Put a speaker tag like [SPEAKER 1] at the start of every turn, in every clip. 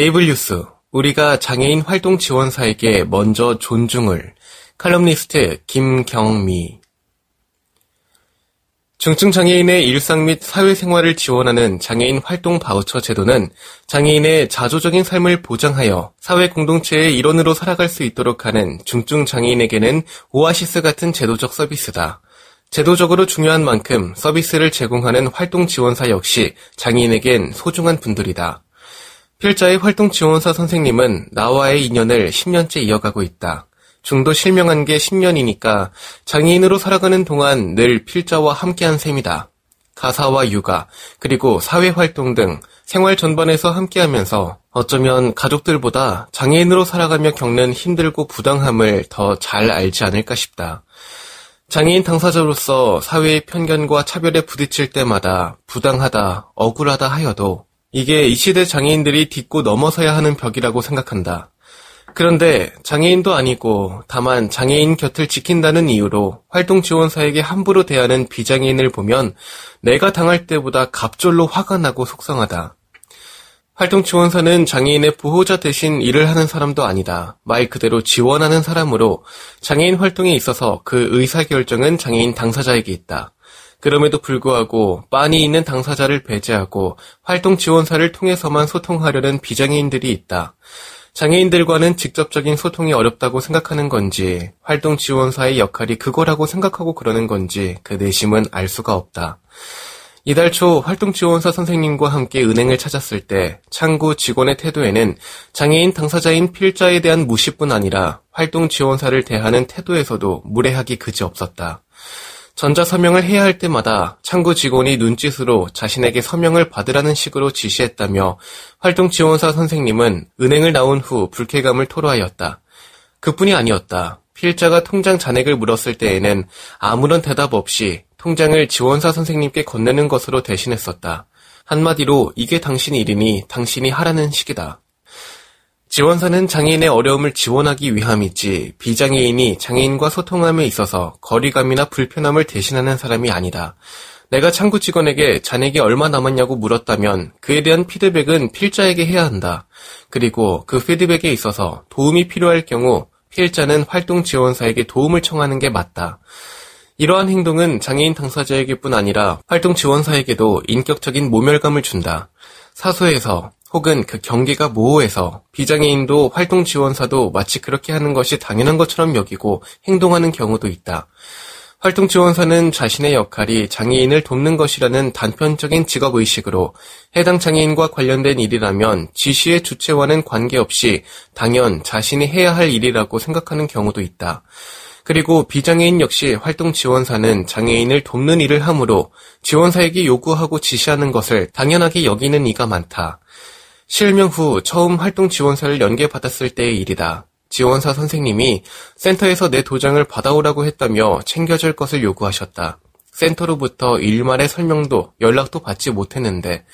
[SPEAKER 1] 에이블 뉴스. 우리가 장애인 활동 지원사에게 먼저 존중을. 칼럼니스트 김경미. 중증 장애인의 일상 및 사회생활을 지원하는 장애인 활동 바우처 제도는 장애인의 자조적인 삶을 보장하여 사회 공동체의 일원으로 살아갈 수 있도록 하는 중증 장애인에게는 오아시스 같은 제도적 서비스다. 제도적으로 중요한 만큼 서비스를 제공하는 활동 지원사 역시 장애인에겐 소중한 분들이다. 필자의 활동 지원사 선생님은 나와의 인연을 10년째 이어가고 있다. 중도 실명한 게 10년이니까 장애인으로 살아가는 동안 늘 필자와 함께한 셈이다. 가사와 육아, 그리고 사회활동 등 생활 전반에서 함께하면서 어쩌면 가족들보다 장애인으로 살아가며 겪는 힘들고 부당함을 더 잘 알지 않을까 싶다. 장애인 당사자로서 사회의 편견과 차별에 부딪힐 때마다 부당하다, 억울하다 하여도 이게 이 시대 장애인들이 딛고 넘어서야 하는 벽이라고 생각한다. 그런데 장애인도 아니고 다만 장애인 곁을 지킨다는 이유로 활동 지원사에게 함부로 대하는 비장애인을 보면 내가 당할 때보다 갑절로 화가 나고 속상하다. 활동 지원사는 장애인의 보호자 대신 일을 하는 사람도 아니다. 말 그대로 지원하는 사람으로 장애인 활동에 있어서 그 의사결정은 장애인 당사자에게 있다. 그럼에도 불구하고 빤히 있는 당사자를 배제하고 활동 지원사를 통해서만 소통하려는 비장애인들이 있다. 장애인들과는 직접적인 소통이 어렵다고 생각하는 건지, 활동 지원사의 역할이 그거라고 생각하고 그러는 건지 그 내심은 알 수가 없다. 이달 초 활동 지원사 선생님과 함께 은행을 찾았을 때 창구 직원의 태도에는 장애인 당사자인 필자에 대한 무시뿐 아니라 활동 지원사를 대하는 태도에서도 무례하기 그지 없었다. 전자 서명을 해야 할 때마다 창구 직원이 눈짓으로 자신에게 서명을 받으라는 식으로 지시했다며 활동 지원사 선생님은 은행을 나온 후 불쾌감을 토로하였다. 그뿐이 아니었다. 필자가 통장 잔액을 물었을 때에는 아무런 대답 없이 통장을 지원사 선생님께 건네는 것으로 대신했었다. 한마디로 이게 당신 일이니 당신이 하라는 식이다. 지원사는 장애인의 어려움을 지원하기 위함이지 비장애인이 장애인과 소통함에 있어서 거리감이나 불편함을 대신하는 사람이 아니다. 내가 창구 직원에게 잔액이 얼마 남았냐고 물었다면 그에 대한 피드백은 필자에게 해야 한다. 그리고 그 피드백에 있어서 도움이 필요할 경우 피해자는 활동 지원사에게 도움을 청하는 게 맞다. 이러한 행동은 장애인 당사자에게뿐 아니라 활동 지원사에게도 인격적인 모멸감을 준다. 사소해서 혹은 그 경계가 모호해서 비장애인도 활동 지원사도 마치 그렇게 하는 것이 당연한 것처럼 여기고 행동하는 경우도 있다. 활동 지원사는 자신의 역할이 장애인을 돕는 것이라는 단편적인 직업 의식으로 해당 장애인과 관련된 일이라면 지시의 주체와는 관계없이 당연 자신이 해야 할 일이라고 생각하는 경우도 있다. 그리고 비장애인 역시 활동 지원사는 장애인을 돕는 일을 하므로 지원사에게 요구하고 지시하는 것을 당연하게 여기는 이가 많다. 실명 후 처음 활동 지원사를 연계받았을 때의 일이다. 지원사 선생님이 센터에서 내 도장을 받아오라고 했다며 챙겨줄 것을 요구하셨다. 센터로부터 일말의 설명도 연락도 받지 못했는데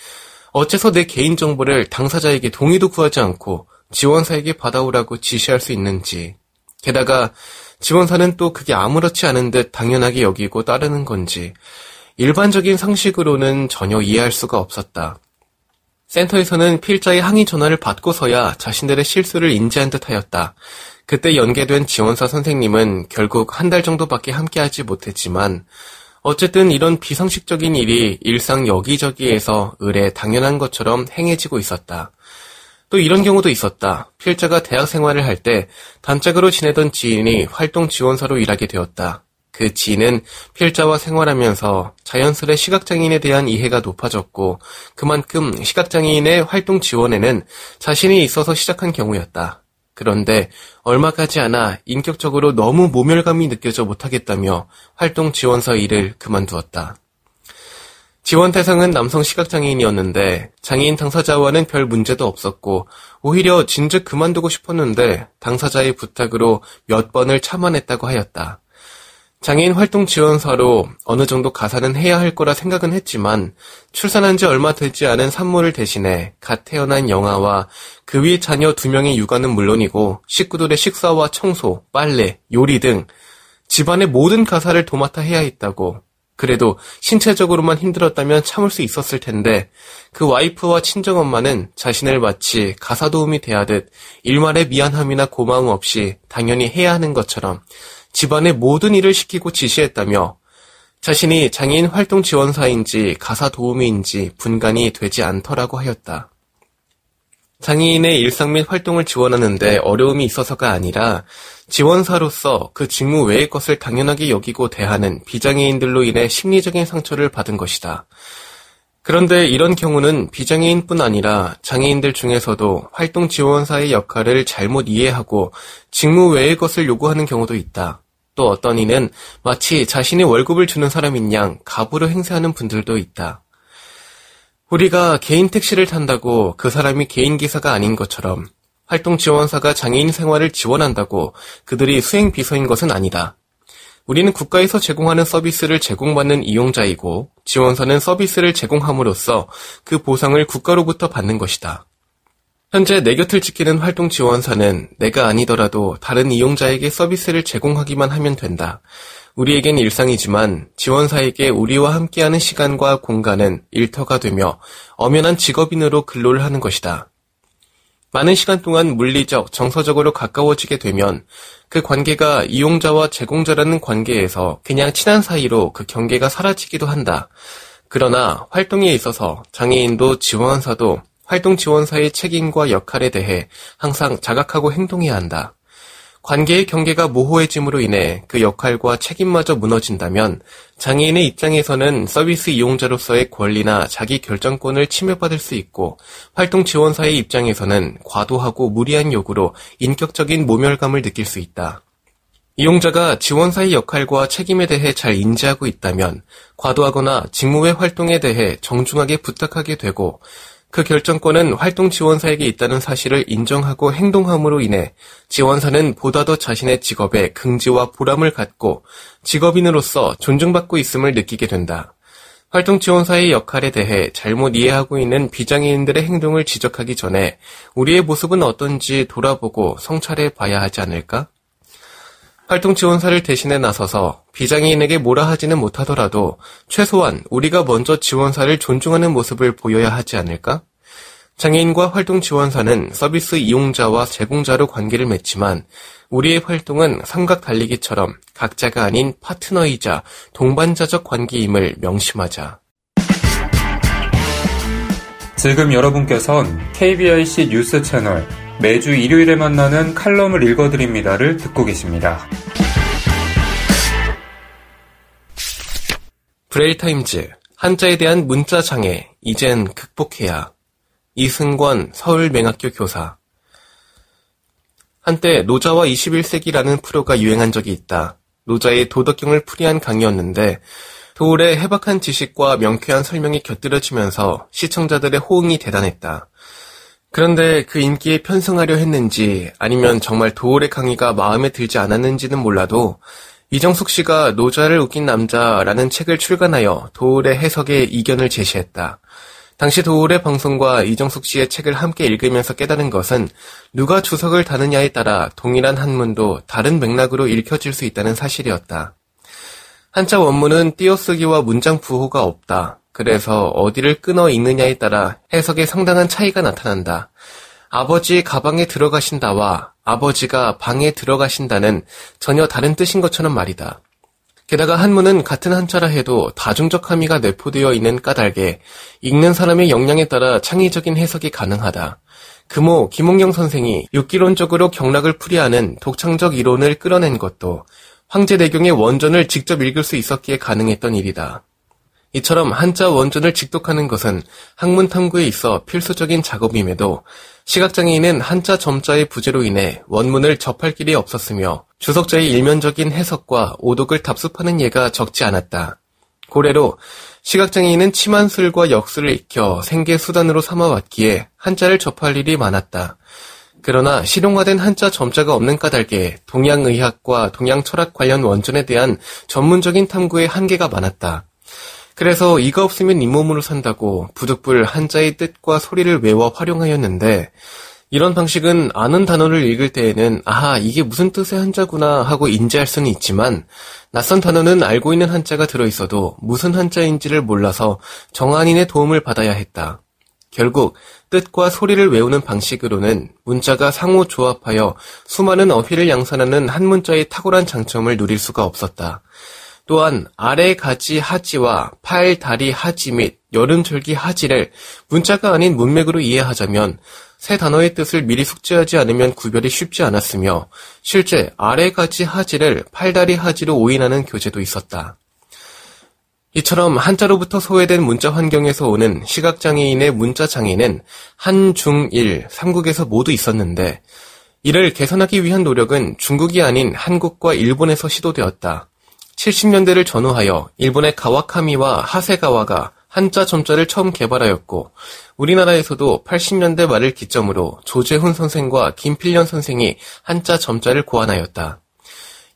[SPEAKER 1] 어째서 내 개인정보를 당사자에게 동의도 구하지 않고 지원사에게 받아오라고 지시할 수 있는지. 게다가 지원사는 또 그게 아무렇지 않은 듯 당연하게 여기고 따르는 건지 일반적인 상식으로는 전혀 이해할 수가 없었다. 센터에서는 필자의 항의 전화를 받고서야 자신들의 실수를 인지한 듯 하였다. 그때 연계된 지원사 선생님은 결국 한 달 정도밖에 함께하지 못했지만 어쨌든 이런 비상식적인 일이 일상 여기저기에서 의뢰 당연한 것처럼 행해지고 있었다. 또 이런 경우도 있었다. 필자가 대학 생활을 할 때 단짝으로 지내던 지인이 활동 지원사로 일하게 되었다. 그 지인은 필자와 생활하면서 자연스레 시각장애인에 대한 이해가 높아졌고 그만큼 시각장애인의 활동 지원에는 자신이 있어서 시작한 경우였다. 그런데 얼마 가지 않아 인격적으로 너무 모멸감이 느껴져 못하겠다며 활동 지원사 일을 그만두었다. 지원 대상은 남성 시각장애인이었는데 장애인 당사자와는 별 문제도 없었고 오히려 진즉 그만두고 싶었는데 당사자의 부탁으로 몇 번을 참아냈다고 하였다. 장애인 활동 지원사로 어느 정도 가사는 해야 할 거라 생각은 했지만 출산한 지 얼마 되지 않은 산모를 대신해 갓 태어난 영아와 그 위 자녀 두 명의 육아는 물론이고 식구들의 식사와 청소, 빨래, 요리 등 집안의 모든 가사를 도맡아 해야 했다고. 그래도 신체적으로만 힘들었다면 참을 수 있었을 텐데 그 와이프와 친정엄마는 자신을 마치 가사 도움이 대하듯 일말의 미안함이나 고마움 없이 당연히 해야 하는 것처럼 집안의 모든 일을 시키고 지시했다며 자신이 장애인 활동 지원사인지 가사 도우미인지 분간이 되지 않더라고 하였다. 장애인의 일상 및 활동을 지원하는데 어려움이 있어서가 아니라 지원사로서 그 직무 외의 것을 당연하게 여기고 대하는 비장애인들로 인해 심리적인 상처를 받은 것이다. 그런데 이런 경우는 비장애인뿐 아니라 장애인들 중에서도 활동 지원사의 역할을 잘못 이해하고 직무 외의 것을 요구하는 경우도 있다. 또 어떤 이는 마치 자신이 월급을 주는 사람인 양 갑으로 행세하는 분들도 있다. 우리가 개인 택시를 탄다고 그 사람이 개인 기사가 아닌 것처럼 활동 지원사가 장애인 생활을 지원한다고 그들이 수행 비서인 것은 아니다. 우리는 국가에서 제공하는 서비스를 제공받는 이용자이고 지원사는 서비스를 제공함으로써 그 보상을 국가로부터 받는 것이다. 현재 내 곁을 지키는 활동 지원사는 내가 아니더라도 다른 이용자에게 서비스를 제공하기만 하면 된다. 우리에겐 일상이지만 지원사에게 우리와 함께하는 시간과 공간은 일터가 되며 엄연한 직업인으로 근로를 하는 것이다. 많은 시간 동안 물리적, 정서적으로 가까워지게 되면 그 관계가 이용자와 제공자라는 관계에서 그냥 친한 사이로 그 경계가 사라지기도 한다. 그러나 활동에 있어서 장애인도 지원사도 활동 지원사의 책임과 역할에 대해 항상 자각하고 행동해야 한다. 관계의 경계가 모호해짐으로 인해 그 역할과 책임마저 무너진다면 장애인의 입장에서는 서비스 이용자로서의 권리나 자기 결정권을 침해받을 수 있고 활동 지원사의 입장에서는 과도하고 무리한 요구로 인격적인 모멸감을 느낄 수 있다. 이용자가 지원사의 역할과 책임에 대해 잘 인지하고 있다면 과도하거나 직무외 활동에 대해 정중하게 부탁하게 되고 그 결정권은 활동 지원사에게 있다는 사실을 인정하고 행동함으로 인해 지원사는 보다 더 자신의 직업에 긍지와 보람을 갖고 직업인으로서 존중받고 있음을 느끼게 된다. 활동 지원사의 역할에 대해 잘못 이해하고 있는 비장애인들의 행동을 지적하기 전에 우리의 모습은 어떤지 돌아보고 성찰해 봐야 하지 않을까? 활동 지원사를 대신해 나서서 비장애인에게 뭐라 하지는 못하더라도 최소한 우리가 먼저 지원사를 존중하는 모습을 보여야 하지 않을까? 장애인과 활동 지원사는 서비스 이용자와 제공자로 관계를 맺지만 우리의 활동은 삼각 달리기처럼 각자가 아닌 파트너이자 동반자적 관계임을 명심하자.
[SPEAKER 2] 지금 여러분께선 KBIC 뉴스 채널 매주 일요일에 만나는 칼럼을 읽어드립니다를 듣고 계십니다.
[SPEAKER 1] 브레일타임즈 한자에 대한 문자 장애 이젠 극복해야 이승권 서울맹학교 교사 한때 노자와 21세기라는 프로가 유행한 적이 있다. 노자의 도덕경을 풀이한 강의였는데 도올의 해박한 지식과 명쾌한 설명이 곁들여지면서 시청자들의 호응이 대단했다. 그런데 그 인기에 편승하려 했는지 아니면 정말 도올의 강의가 마음에 들지 않았는지는 몰라도 이정숙 씨가 노자를 웃긴 남자라는 책을 출간하여 도울의 해석에 이견을 제시했다. 당시 도울의 방송과 이정숙 씨의 책을 함께 읽으면서 깨달은 것은 누가 주석을 다느냐에 따라 동일한 한문도 다른 맥락으로 읽혀질 수 있다는 사실이었다. 한자 원문은 띄어쓰기와 문장 부호가 없다. 그래서 어디를 끊어 읽느냐에 따라 해석에 상당한 차이가 나타난다. 아버지 가방에 들어가신다와 아버지가 방에 들어가신다는 전혀 다른 뜻인 것처럼 말이다. 게다가 한문은 같은 한자라 해도 다중적 함의가 내포되어 있는 까닭에 읽는 사람의 역량에 따라 창의적인 해석이 가능하다. 금호 김홍경 선생이 육기론적으로 경락을 풀이하는 독창적 이론을 끌어낸 것도 황제대경의 원전을 직접 읽을 수 있었기에 가능했던 일이다. 이처럼 한자 원전을 직독하는 것은 학문 탐구에 있어 필수적인 작업임에도 시각장애인은 한자 점자의 부재로 인해 원문을 접할 길이 없었으며 주석자의 일면적인 해석과 오독을 답습하는 예가 적지 않았다. 고래로 시각장애인은 치만술과 역술을 익혀 생계 수단으로 삼아왔기에 한자를 접할 일이 많았다. 그러나 실용화된 한자 점자가 없는 까닭에 동양의학과 동양철학 관련 원전에 대한 전문적인 탐구에 한계가 많았다. 그래서 이가 없으면 잇몸으로 산다고 부득불 한자의 뜻과 소리를 외워 활용하였는데 이런 방식은 아는 단어를 읽을 때에는 아하 이게 무슨 뜻의 한자구나 하고 인지할 수는 있지만 낯선 단어는 알고 있는 한자가 들어있어도 무슨 한자인지를 몰라서 정한인의 도움을 받아야 했다. 결국 뜻과 소리를 외우는 방식으로는 문자가 상호 조합하여 수많은 어휘를 양산하는 한 문자의 탁월한 장점을 누릴 수가 없었다. 또한 아래 가지 하지와 팔, 다리 하지 및 여름절기 하지를 문자가 아닌 문맥으로 이해하자면 새 단어의 뜻을 미리 숙지하지 않으면 구별이 쉽지 않았으며 실제 아래 가지 하지를 팔 다리 하지로 오인하는 교재도 있었다. 이처럼 한자로부터 소외된 문자 환경에서 오는 시각장애인의 문자 장애는 한, 중, 일, 삼국에서 모두 있었는데 이를 개선하기 위한 노력은 중국이 아닌 한국과 일본에서 시도되었다. 70년대를 전후하여 일본의 가와카미와 하세가와가 한자 점자를 처음 개발하였고 우리나라에서도 80년대 말을 기점으로 조재훈 선생과 김필련 선생이 한자 점자를 고안하였다.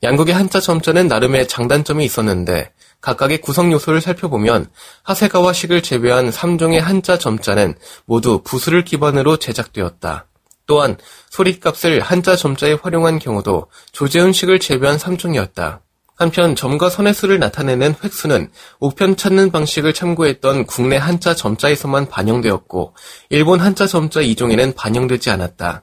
[SPEAKER 1] 양국의 한자 점자는 나름의 장단점이 있었는데 각각의 구성 요소를 살펴보면 하세가와식을 제외한 3종의 한자 점자는 모두 부수를 기반으로 제작되었다. 또한 소리값을 한자 점자에 활용한 경우도 조재훈식을 제외한 3종이었다. 한편 점과 선의 수를 나타내는 획수는 우편 찾는 방식을 참고했던 국내 한자 점자에서만 반영되었고 일본 한자 점자 2종에는 반영되지 않았다.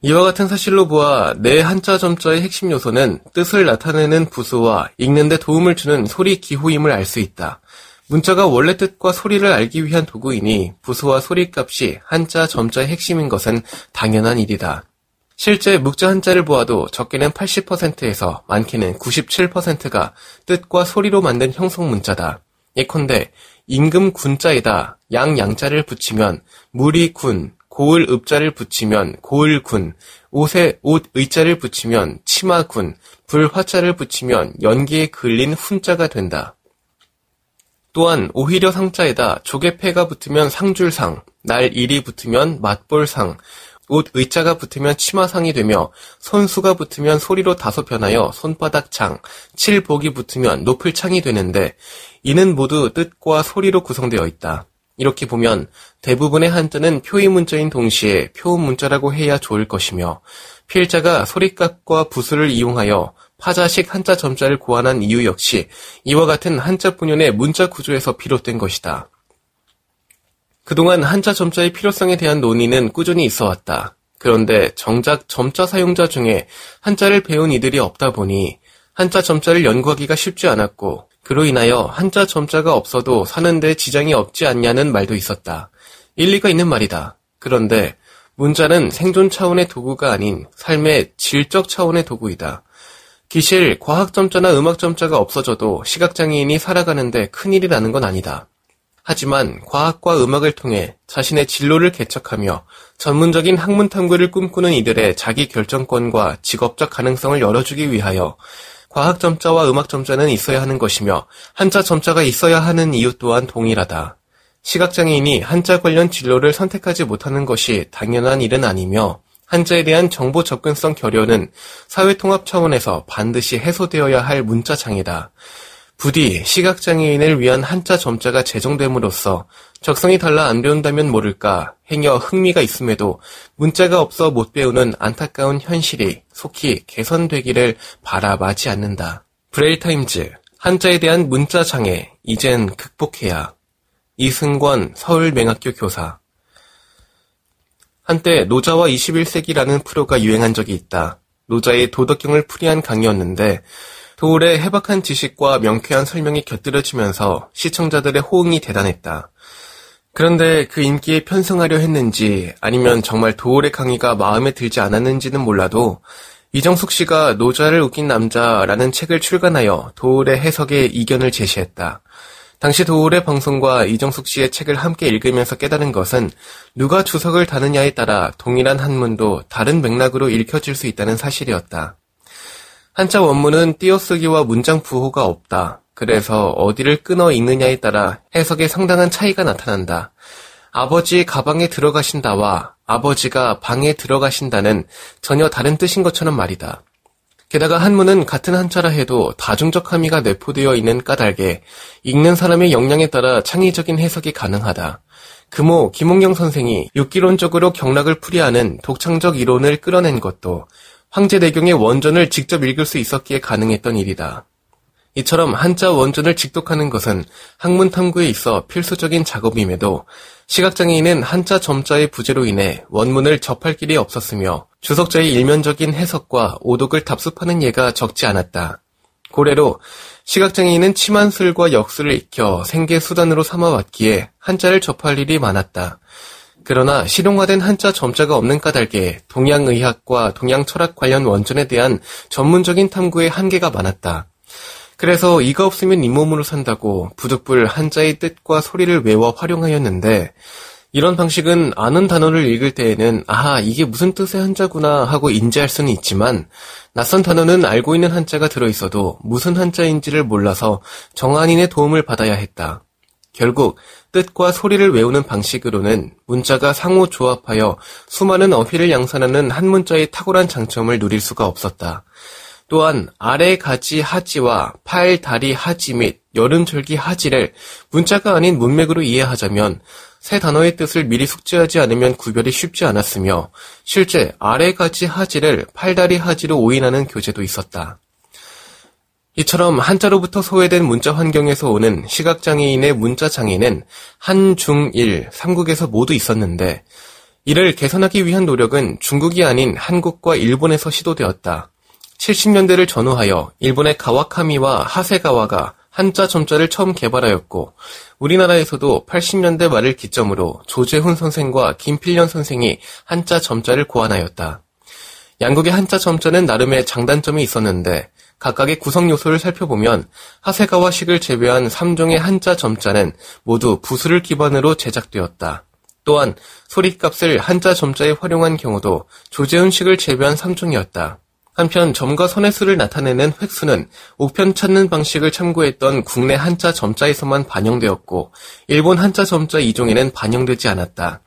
[SPEAKER 1] 이와 같은 사실로 보아 내 한자 점자의 핵심 요소는 뜻을 나타내는 부수와 읽는데 도움을 주는 소리 기호임을 알 수 있다. 문자가 원래 뜻과 소리를 알기 위한 도구이니 부수와 소리 값이 한자 점자의 핵심인 것은 당연한 일이다. 실제 묵자 한자를 보아도 적게는 80%에서 많게는 97%가 뜻과 소리로 만든 형성 문자다. 예컨대 임금 군자에다 양 양자를 붙이면 물이 군, 고을 읍자를 붙이면 고을 군, 옷에 옷 의자를 붙이면 치마 군, 불 화자를 붙이면 연기에 걸린 훈자가 된다. 또한 오히려 상자에다 조개패가 붙으면 상줄상, 날 일이 붙으면 맛볼상, 옷 의자가 붙으면 치마상이 되며 손수가 붙으면 소리로 다소 변하여 손바닥 창, 칠복이 붙으면 높을 창이 되는데 이는 모두 뜻과 소리로 구성되어 있다. 이렇게 보면 대부분의 한자는 표의 문자인 동시에 표음 문자라고 해야 좋을 것이며 필자가 소리값과 부수를 이용하여 파자식 한자 점자를 고안한 이유 역시 이와 같은 한자 본연의 문자 구조에서 비롯된 것이다. 그동안 한자 점자의 필요성에 대한 논의는 꾸준히 있어 왔다. 그런데 정작 점자 사용자 중에 한자를 배운 이들이 없다 보니 한자 점자를 연구하기가 쉽지 않았고 그로 인하여 한자 점자가 없어도 사는데 지장이 없지 않냐는 말도 있었다. 일리가 있는 말이다. 그런데 문자는 생존 차원의 도구가 아닌 삶의 질적 차원의 도구이다. 기실 과학 점자나 음악 점자가 없어져도 시각장애인이 살아가는데 큰일이 라는 건 아니다. 하지만 과학과 음악을 통해 자신의 진로를 개척하며 전문적인 학문 탐구를 꿈꾸는 이들의 자기 결정권과 직업적 가능성을 열어주기 위하여 과학 점자와 음악 점자는 있어야 하는 것이며 한자 점자가 있어야 하는 이유 또한 동일하다. 시각장애인이 한자 관련 진로를 선택하지 못하는 것이 당연한 일은 아니며 한자에 대한 정보 접근성 결여는 사회통합 차원에서 반드시 해소되어야 할 문자장애다. 부디 시각장애인을 위한 한자 점자가 제정됨으로써 적성이 달라 안 배운다면 모를까 행여 흥미가 있음에도 문자가 없어 못 배우는 안타까운 현실이 속히 개선되기를 바라마지 않는다. 브레일타임즈 한자에 대한 문자 장애 이젠 극복해야 이승권 서울맹학교 교사 한때 노자와 21세기라는 프로가 유행한 적이 있다. 노자의 도덕경을 풀이한 강의였는데 도올의 해박한 지식과 명쾌한 설명이 곁들여지면서 시청자들의 호응이 대단했다. 그런데 그 인기에 편승하려 했는지 아니면 정말 도울의 강의가 마음에 들지 않았는지는 몰라도 이정숙 씨가 노자를 웃긴 남자라는 책을 출간하여 도울의 해석에 이견을 제시했다. 당시 도울의 방송과 이정숙 씨의 책을 함께 읽으면서 깨달은 것은 누가 주석을 다느냐에 따라 동일한 한문도 다른 맥락으로 읽혀질 수 있다는 사실이었다. 한자 원문은 띄어쓰기와 문장 부호가 없다. 그래서 어디를 끊어 읽느냐에 따라 해석에 상당한 차이가 나타난다. 아버지 가방에 들어가신다와 아버지가 방에 들어가신다는 전혀 다른 뜻인 것처럼 말이다. 게다가 한문은 같은 한자라 해도 다중적 함의가 내포되어 있는 까닭에 읽는 사람의 역량에 따라 창의적인 해석이 가능하다. 금호 김홍경 선생이 육기론적으로 경락을 풀이하는 독창적 이론을 끌어낸 것도 황제대경의 원전을 직접 읽을 수 있었기에 가능했던 일이다. 이처럼 한자 원전을 직독하는 것은 학문 탐구에 있어 필수적인 작업임에도 시각장애인은 한자 점자의 부재로 인해 원문을 접할 길이 없었으며 주석자의 일면적인 해석과 오독을 답습하는 예가 적지 않았다. 고래로 시각장애인은 치만술과 역술을 익혀 생계 수단으로 삼아왔기에 한자를 접할 일이 많았다. 그러나 실용화된 한자 점자가 없는 까닭에 동양의학과 동양철학 관련 원전에 대한 전문적인 탐구에 한계가 많았다. 그래서 이가 없으면 잇몸으로 산다고 부득불 한자의 뜻과 소리를 외워 활용하였는데 이런 방식은 아는 단어를 읽을 때에는 아하 이게 무슨 뜻의 한자구나 하고 인지할 수는 있지만 낯선 단어는 알고 있는 한자가 들어 있어도 무슨 한자인지를 몰라서 정한인의 도움을 받아야 했다. 결국 뜻과 소리를 외우는 방식으로는 문자가 상호 조합하여 수많은 어휘를 양산하는 한 문자의 탁월한 장점을 누릴 수가 없었다. 또한 아래 가지 하지와 팔, 다리 하지 및 여름절기 하지를 문자가 아닌 문맥으로 이해하자면 새 단어의 뜻을 미리 숙지하지 않으면 구별이 쉽지 않았으며 실제 아래 가지 하지를 팔 다리 하지로 오인하는 교재도 있었다. 이처럼 한자로부터 소외된 문자 환경에서 오는 시각장애인의 문자 장애는 한, 중, 일, 삼국에서 모두 있었는데 이를 개선하기 위한 노력은 중국이 아닌 한국과 일본에서 시도되었다. 70년대를 전후하여 일본의 가와카미와 하세가와가 한자 점자를 처음 개발하였고 우리나라에서도 80년대 말을 기점으로 조재훈 선생과 김필련 선생이 한자 점자를 고안하였다. 양국의 한자 점자는 나름의 장단점이 있었는데 각각의 구성 요소를 살펴보면 하세가와 식을 제외한 3종의 한자 점자는 모두 부수를 기반으로 제작되었다. 또한 소리값을 한자 점자에 활용한 경우도 조재훈 식을 제외한 3종이었다. 한편 점과 선의 수를 나타내는 획수는 우편 찾는 방식을 참고했던 국내 한자 점자에서만 반영되었고 일본 한자 점자 2종에는 반영되지 않았다.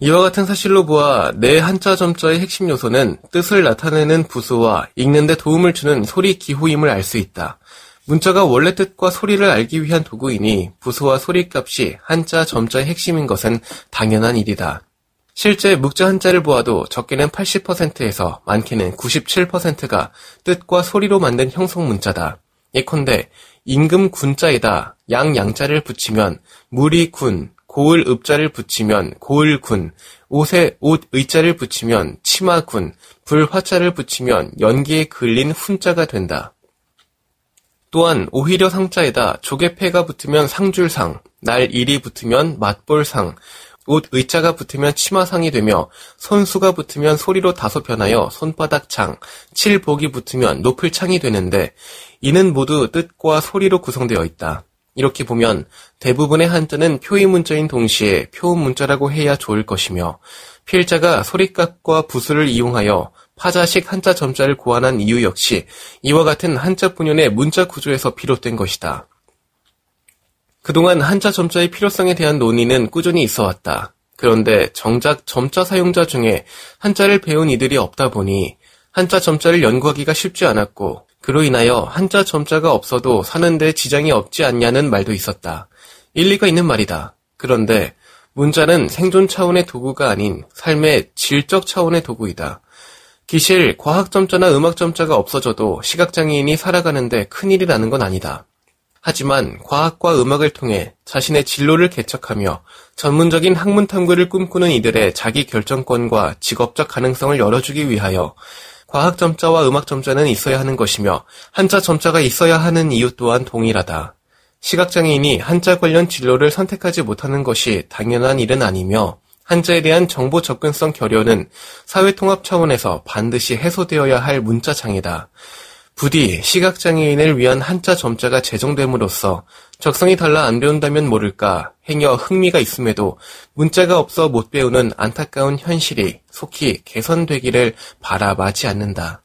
[SPEAKER 1] 이와 같은 사실로 보아 내 한자 점자의 핵심 요소는 뜻을 나타내는 부수와 읽는데 도움을 주는 소리 기호임을 알 수 있다. 문자가 원래 뜻과 소리를 알기 위한 도구이니 부수와 소리 값이 한자 점자의 핵심인 것은 당연한 일이다. 실제 묵자 한자를 보아도 적게는 80%에서 많게는 97%가 뜻과 소리로 만든 형성 문자다. 예컨대 임금 군자에다 양 양자를 붙이면 물이 군, 고을 읍자를 붙이면 고을군, 옷에 옷 의자를 붙이면 치마군, 불 화자를 붙이면 연기에 걸린 훈자가 된다. 또한 오히려 상자에다 조개패가 붙으면 상줄상, 날 일이 붙으면 맛볼상, 옷 의자가 붙으면 치마상이 되며 손수가 붙으면 소리로 다소 변하여 손바닥창, 칠복이 붙으면 높을 창이 되는데 이는 모두 뜻과 소리로 구성되어 있다. 이렇게 보면 대부분의 한자는 표의 문자인 동시에 표음 문자라고 해야 좋을 것이며 필자가 소리값과 부수를 이용하여 파자식 한자 점자를 고안한 이유 역시 이와 같은 한자 분연의 문자 구조에서 비롯된 것이다. 그동안 한자 점자의 필요성에 대한 논의는 꾸준히 있어 왔다. 그런데 정작 점자 사용자 중에 한자를 배운 이들이 없다 보니 한자 점자를 연구하기가 쉽지 않았고 그로 인하여 한자 점자가 없어도 사는데 지장이 없지 않냐는 말도 있었다. 일리가 있는 말이다. 그런데 문자는 생존 차원의 도구가 아닌 삶의 질적 차원의 도구이다. 기실, 과학 점자나 음악 점자가 없어져도 시각장애인이 살아가는데 큰일이 나는 건 아니다. 하지만 과학과 음악을 통해 자신의 진로를 개척하며 전문적인 학문 탐구를 꿈꾸는 이들의 자기 결정권과 직업적 가능성을 열어주기 위하여 과학 점자와 음악 점자는 있어야 하는 것이며 한자 점자가 있어야 하는 이유 또한 동일하다. 시각장애인이 한자 관련 진로를 선택하지 못하는 것이 당연한 일은 아니며 한자에 대한 정보 접근성 결여는 사회통합 차원에서 반드시 해소되어야 할 문자 장애다. 부디 시각장애인을 위한 한자 점자가 제정됨으로써 적성이 달라 안 배운다면 모를까 행여 흥미가 있음에도 문자가 없어 못 배우는 안타까운 현실이 속히 개선되기를 바라마지 않는다.